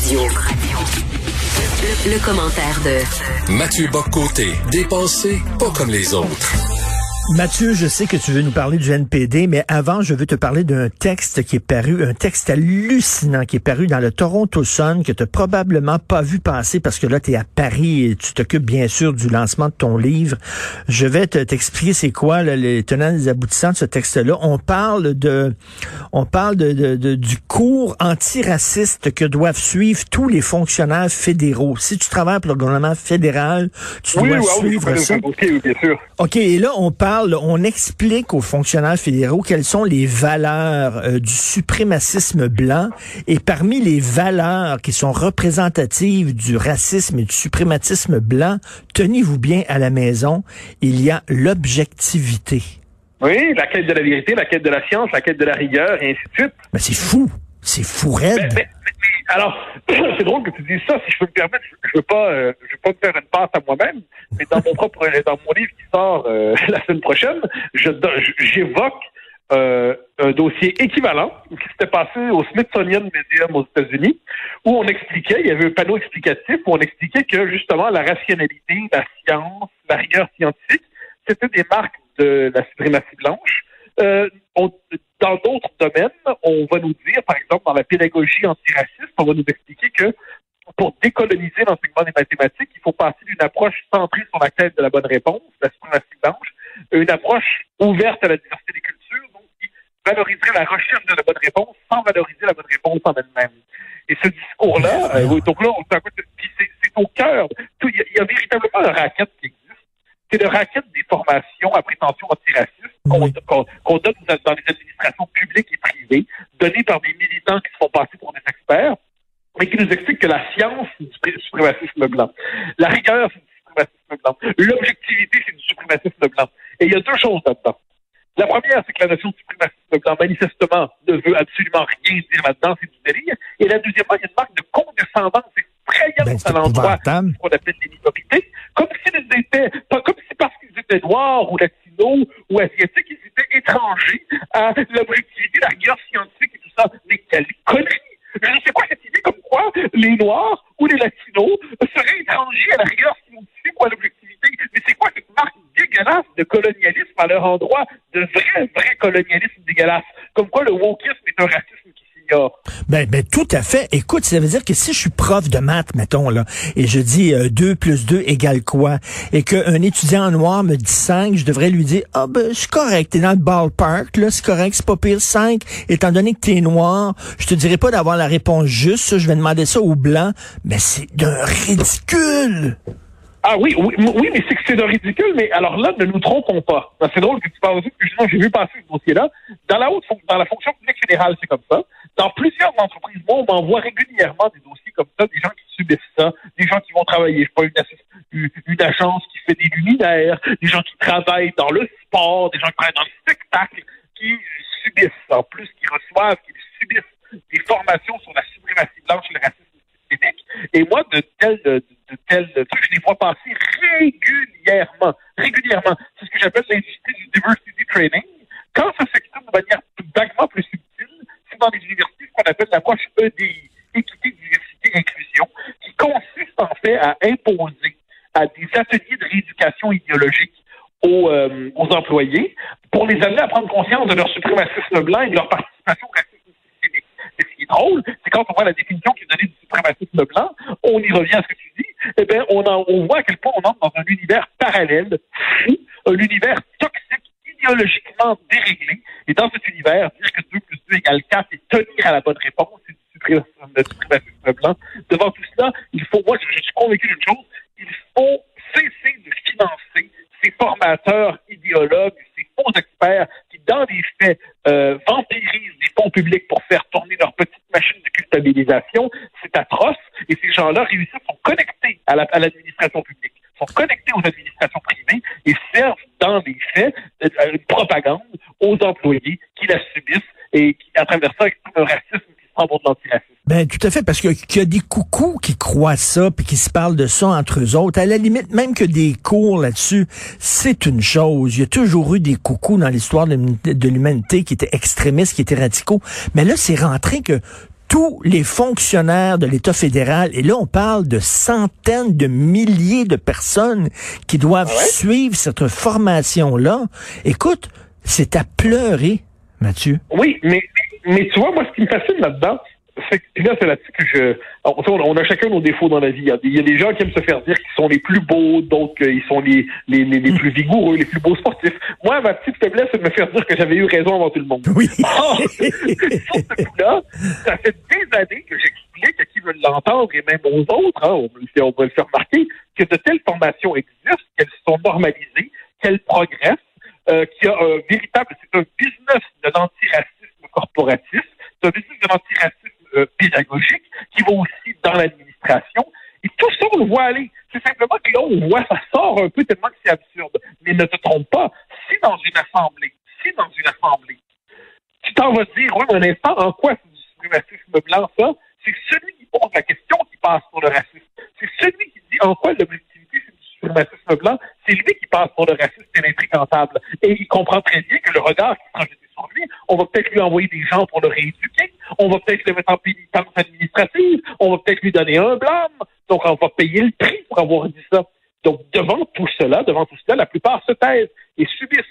Le, le commentaire de Mathieu Boccoté, dépensé pas comme les autres. Mathieu, je sais que tu veux nous parler du NPD, mais avant, je veux te parler d'un texte qui est paru, un texte hallucinant qui est paru dans le Toronto Sun, que tu probablement pas vu passer parce que là, tu es à Paris et tu t'occupes bien sûr du lancement de ton livre. Je vais te, t'expliquer c'est quoi là, les tenants et les aboutissants de ce texte-là. On parle de, on parle de, de- de- du cours antiraciste que doivent suivre tous les fonctionnaires fédéraux. Si tu travailles pour le gouvernement fédéral, tu Oui, dois oui, suivre oui, ça. bien sûr. OK, et là, on parle, on explique aux fonctionnaires fédéraux quelles sont les valeurs euh, du suprémacisme blanc. Et parmi les valeurs qui sont représentatives du racisme et du suprématisme blanc, tenez-vous bien à la maison, il y a l'objectivité. Oui, la quête de la vérité, la quête de la science, la quête de la rigueur, et ainsi de suite. Mais c'est fou. C'est fou raide. mais- mais- alors, c'est drôle que tu dises ça. Si je peux me permettre, je, je veux pas, euh, je veux pas faire une passe à moi-même, mais dans mon propre, dans mon livre qui sort euh, la semaine prochaine, j'évoque euh, un dossier équivalent qui s'était passé au Smithsonian Museum aux États-Unis, où on expliquait, il y avait un panneau explicatif où on expliquait que justement la rationalité, la science, la rigueur scientifique, c'était des marques de la suprématie blanche. Euh, on- dans d'autres domaines, on va nous dire, par exemple, dans la pédagogie antiraciste, on va nous expliquer que pour décoloniser l'enseignement des mathématiques, il faut passer d'une approche centrée sur la quête de la bonne réponse, la suprématie blanche, à une approche ouverte à la diversité des cultures, donc qui valoriserait la recherche de la bonne réponse sans valoriser la bonne réponse en elle-même. Et ce discours-là, euh, donc là, on c'est au cœur. Il y, y a véritablement un racket qui existe. C'est le racket des formations à prétention antiracistes qu'on Oui. donne dans les administrations publiques et privées, données par des militants qui se font passer pour des experts, mais qui nous expliquent que la science, c'est du supré- suprémacisme blanc. La rigueur, c'est du suprémacisme blanc. L'objectivité, c'est du suprémacisme blanc. Et il y a deux choses là-dedans. La première, c'est que la notion de suprémacisme blanc, manifestement, ne veut absolument rien dire là-dedans, c'est du délire. Et la deuxièmement, il y a une marque de condescendance effrayante Ben, à l'endroit qu'on appelle des minorités, comme pas comme si parce qu'ils étaient noirs ou latinos ou asiatiques, ils étaient étrangers à l'objectivité, la rigueur scientifique et tout ça. Mais quelle connerie! Sais quoi cette idée comme quoi les Noirs ou les Latinos seraient étrangers à la rigueur scientifique ou à l'objectivité. Mais c'est quoi cette marque dégueulasse de colonialisme à leur endroit, de vrai, vrai colonialisme dégueulasse? Comme quoi le wokisme est un racisme Ben, ben, tout à fait. Écoute, ça veut dire que si je suis prof de maths, mettons, là, et je dis euh, 2 plus 2 égale quoi, et qu'un étudiant en noir me dit 5, je devrais lui dire, ah ben, c'est correct, t'es dans le ballpark, là, c'est correct, c'est pas pire 5, étant donné que t'es noir, je te dirais pas d'avoir la réponse juste, ça, je vais demander ça au blanc, mais c'est d'un ridicule. Ah oui, oui, oui, mais c'est que c'est de ridicule, mais alors là, ne nous trompons pas. Ben, C'est drôle que tu parles que justement, j'ai vu passer ce dossier-là. Dans la haute, dans la fonction publique fédérale, c'est comme ça. Dans plusieurs entreprises, moi, on m'envoie régulièrement des dossiers comme ça, des gens qui subissent ça, des gens qui vont travailler, je sais pas, une, agence qui fait des luminaires, des gens qui travaillent dans le sport, des gens qui travaillent dans le spectacle, qui subissent ça, en plus, qui reçoivent, qui subissent des formations sur la suprématie blanche et le racisme systémique. Et moi, de tels, de, de je les vois passer régulièrement. Régulièrement. C'est ce que j'appelle l'industrie du diversity training. Quand ça s'exprime de manière vaguement plus subtile, c'est dans les universités ce qu'on appelle l'approche EDI, équité, diversité, inclusion, qui consiste en fait à imposer à des ateliers de rééducation idéologique aux, euh, aux employés pour les amener à prendre conscience de leur suprémacisme blanc et de leur participation au racisme systémique. Ce qui est drôle, c'est quand on voit la définition qui est donnée du suprémacisme blanc, on y revient à ce que tu dis, eh bien, on, on voit à quel point on entre dans un univers parallèle, fou, un univers toxique, idéologiquement déréglé. Et dans cet univers, dire que 2 plus 2 égale 4 et tenir à la bonne réponse, c'est du suprémacisme blanc. Devant tout cela, il faut, moi, je, suis convaincu d'une chose, il faut cesser de financer ces formateurs idéologues, ces faux experts qui, dans les faits, euh, vampirisent les fonds publics pour faire tourner leur petite machine de culpabilité organisation. C'est atroce. Et ces gens-là réussissent, sont connectés à l'administration publique, sont connectés aux administrations privées et servent dans les faits euh, une propagande aux employés qui la subissent et qui, à travers ça, un racisme qui se pour de l'antiracisme. Ben tout à fait, parce qu'il y a des coucous qui croient ça, puis qui se parlent de ça entre eux autres. À la limite, même que des cours là-dessus, c'est une chose. Il y a toujours eu des coucous dans l'histoire de l'humanité qui étaient extrémistes, qui étaient radicaux. Mais là, c'est rentré que tous les fonctionnaires de l'État fédéral, et là on parle de centaines de milliers de personnes qui doivent ah suivre cette formation-là. Écoute, c'est à pleurer, Mathieu. Oui, mais, mais tu vois, moi, ce qui me fascine là-dedans, là, c'est là-dessus que je. On, a chacun nos défauts dans la vie. Il y, a des gens qui aiment se faire dire qu'ils sont les plus beaux, d'autres qu'ils sont les, les, les, plus vigoureux, les plus beaux sportifs. Moi, ma petite faiblesse, c'est de me faire dire que j'avais eu raison avant tout le monde. Oui. Oh, sur ce coup-là, ça fait des années que j'explique à qui veut l'entendre et même aux autres, hein, on, on va le faire remarquer, que de telles formations existent, qu'elles sont normalisées, qu'elles progressent, euh, qu'il y a un véritable, c'est un business de l'antiracisme corporatif, c'est un business de l'antiracisme euh, pédagogique qui va aussi dans l'administration. Et tout ça, on le voit aller. C'est simplement que là, on voit, ça sort un peu tellement que c'est absurde. Mais ne te trompe pas, si dans une assemblée, si dans une assemblée, tu t'en vas dire, oui, un instant, en quoi c'est du suprémacisme blanc, ça? C'est celui qui pose la question qui passe pour le racisme. C'est celui qui dit en quoi l'objectivité, c'est du suprémacisme blanc? C'est lui qui passe pour le racisme et l'infréquentable. Et il comprend très bien que le regard qui sera on va peut-être lui envoyer des gens pour le rééduquer, on va peut-être le mettre en pénitence administrative, on va peut-être lui donner un blâme, donc on va payer le prix pour avoir dit ça. Donc, devant tout cela, devant tout cela, la plupart se taisent et subissent.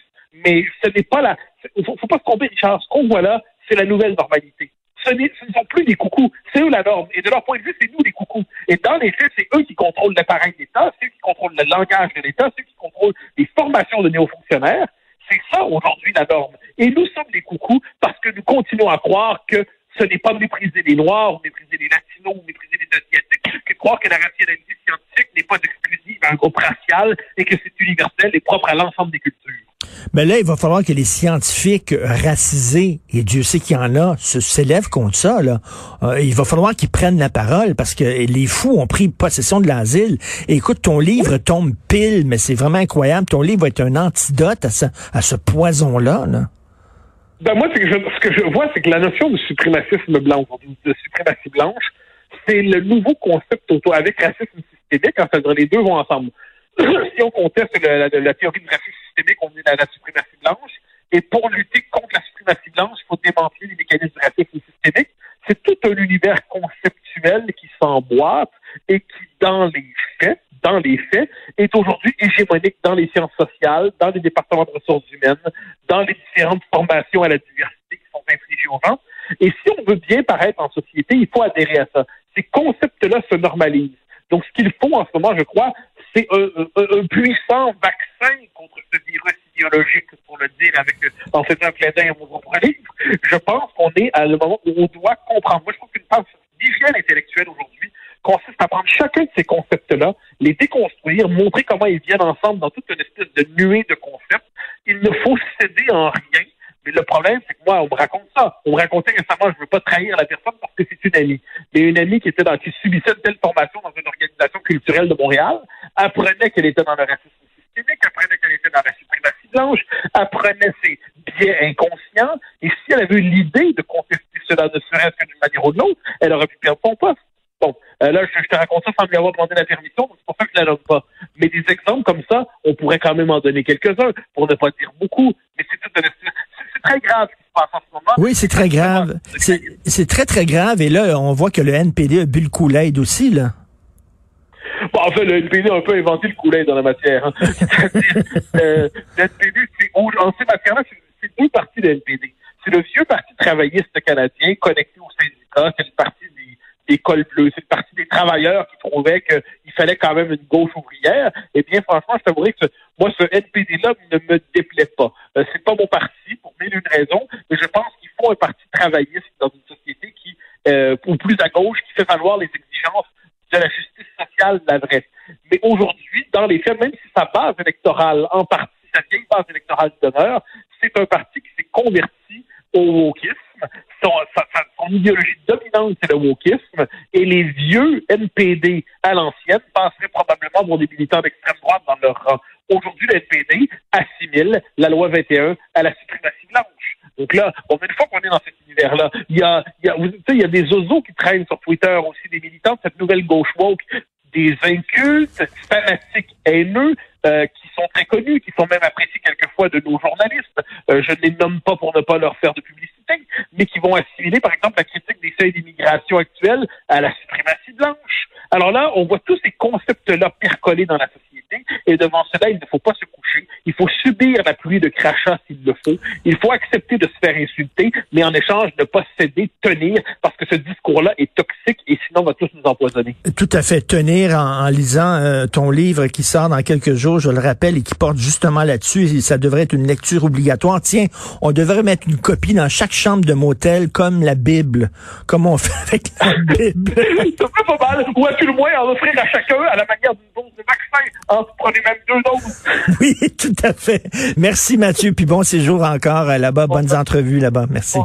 Mais ce n'est pas la... Il faut, faut pas se tromper, Richard. Ce qu'on voit là, c'est la nouvelle normalité. Ce, ne sont plus des coucous, c'est eux la norme. Et de leur point de vue, c'est nous les coucous. Et dans les faits, c'est eux qui contrôlent l'appareil d'État, c'est eux qui contrôlent le langage de l'État, c'est eux qui contrôlent les formations de néo-fonctionnaires. C'est ça aujourd'hui la norme. Et nous sommes des coucous parce que nous continuons à croire que ce n'est pas mépriser les Noirs, ou mépriser les Latinos, ou mépriser les Asiatiques, que croire que la rationalité scientifique n'est pas exclusive à un groupe racial et que c'est universel et propre à l'ensemble des cultures. Mais là, il va falloir que les scientifiques racisés, et Dieu sait qu'il y en a, se s'élèvent contre ça. Là. Euh, il va falloir qu'ils prennent la parole parce que les fous ont pris possession de l'asile. écoute, ton livre tombe pile, mais c'est vraiment incroyable. Ton livre va être un antidote à ce, à ce poison-là. Là. Ben moi, ce que je vois, c'est que la notion de suprémacisme blanc, de suprématie blanche, c'est le nouveau concept auto avec racisme systémique. En fait, les deux vont ensemble. si on conteste la, théorie du racisme systémique, on est dans la suprématie blanche. Et pour lutter contre la suprématie blanche, il faut démanteler les mécanismes du racisme systémique. C'est tout un univers conceptuel qui s'emboîte et qui, dans les faits, dans les faits, est aujourd'hui hégémonique dans les sciences sociales, dans les départements de ressources humaines, dans les différentes formations à la diversité qui sont infligées aux gens. Et si on veut bien paraître en société, il faut adhérer à ça. Ces concepts-là se normalisent. Donc, ce qu'il faut en ce moment, je crois, c'est un, puissant vaccin contre ce virus idéologique, pour le dire avec, en faisant un clin d'œil à mon propre livre. Je pense qu'on est à le moment où on doit comprendre. Moi, je trouve qu'une phase d'hygiène intellectuelle aujourd'hui consiste à prendre chacun de ces concepts-là, les déconstruire, montrer comment ils viennent ensemble dans toute une espèce de nuée de concepts. Il ne faut céder en rien. Mais le problème, c'est que moi, on me raconte ça. On me racontait récemment, je ne veux pas trahir la personne parce que c'est une amie. Mais une amie qui était qui subissait une telle formation dans une organisation culturelle de Montréal, apprenait qu'elle était dans le racisme systémique, apprenait qu'elle était dans la suprématie blanche, apprenait ses biais inconscients. Et si elle avait eu l'idée de contester cela, ne serait-ce que d'une manière ou de l'autre, elle aurait pu perdre son poste. Bon, euh, là, je, te raconte ça sans lui avoir demandé la permission, c'est pour ça que je la donne pas. Mais des exemples comme ça, on pourrait quand même en donner quelques-uns, pour ne pas dire beaucoup. Mais c'est tout c'est très grave ce qui se passe en ce moment. Oui, c'est très grave. C'est très, très grave. Et là, on voit que le NPD a bu le coup aussi, là. Bon, en fait, le NPD a un peu inventé le coup dans la matière. Hein. C'est-à-dire, euh, le NPD, c'est, en ces matières-là, c'est deux parties de NPD. C'est le vieux parti travailliste canadien connecté au syndicat, c'est le parti des cols bleus. C'est une partie des travailleurs qui trouvaient qu'il fallait quand même une gauche ouvrière. Eh bien, franchement, je t'avouerais que moi, ce NPD-là ne me déplaît pas. Euh, c'est pas mon parti, pour mille une raison, mais je pense qu'il faut un parti travailliste dans une société qui, euh, ou plus à gauche, qui fait valoir les exigences de la justice sociale de la vraie. Mais aujourd'hui, dans les faits, même si sa base électorale, en partie, sa vieille base électorale demeure, c'est un parti qui s'est converti au wokisme. Idéologie dominante, c'est le wokisme, et les vieux NPD à l'ancienne passeraient probablement pour des militants d'extrême droite dans leur rang. Aujourd'hui, le NPD assimile la loi 21 à la suprématie blanche. Donc là, bon, une fois qu'on est dans cet univers-là, il y a, y a, y a des oiseaux qui traînent sur Twitter aussi, des militants de cette nouvelle gauche woke, des incultes, fanatiques haineux, euh, qui sont très connus, qui sont même appréciés quelquefois de nos journalistes. Euh, je ne les nomme pas pour ne pas leur faire de publicité, mais qui vont assimiler, par exemple, la critique des seuils d'immigration actuels à la suprématie blanche. Alors là, on voit tous ces concepts-là percoler dans la société, et devant cela, il ne faut pas se coucher. Il faut subir la pluie de crachats s'il le faut. Il faut accepter de se faire insulter, mais en échange, ne pas céder, tenir, parce que ce discours-là est toxique et sinon on va tous nous empoisonner. Tout à fait. Tenir en, en lisant euh, ton livre qui sort dans quelques jours, je le rappelle, et qui porte justement là-dessus, ça devrait être une lecture obligatoire. Tiens, on devrait mettre une copie dans chaque chambre de motel, comme la Bible, comme on fait avec la Bible. C'est pas mal. Ou à tout le moins en offrir à chacun à la manière d'une dose de vaccin. Vous prenez même deux doses. oui, tout à fait. Merci Mathieu, puis bon séjour encore euh, là-bas. Bonnes entrevues là-bas. Merci.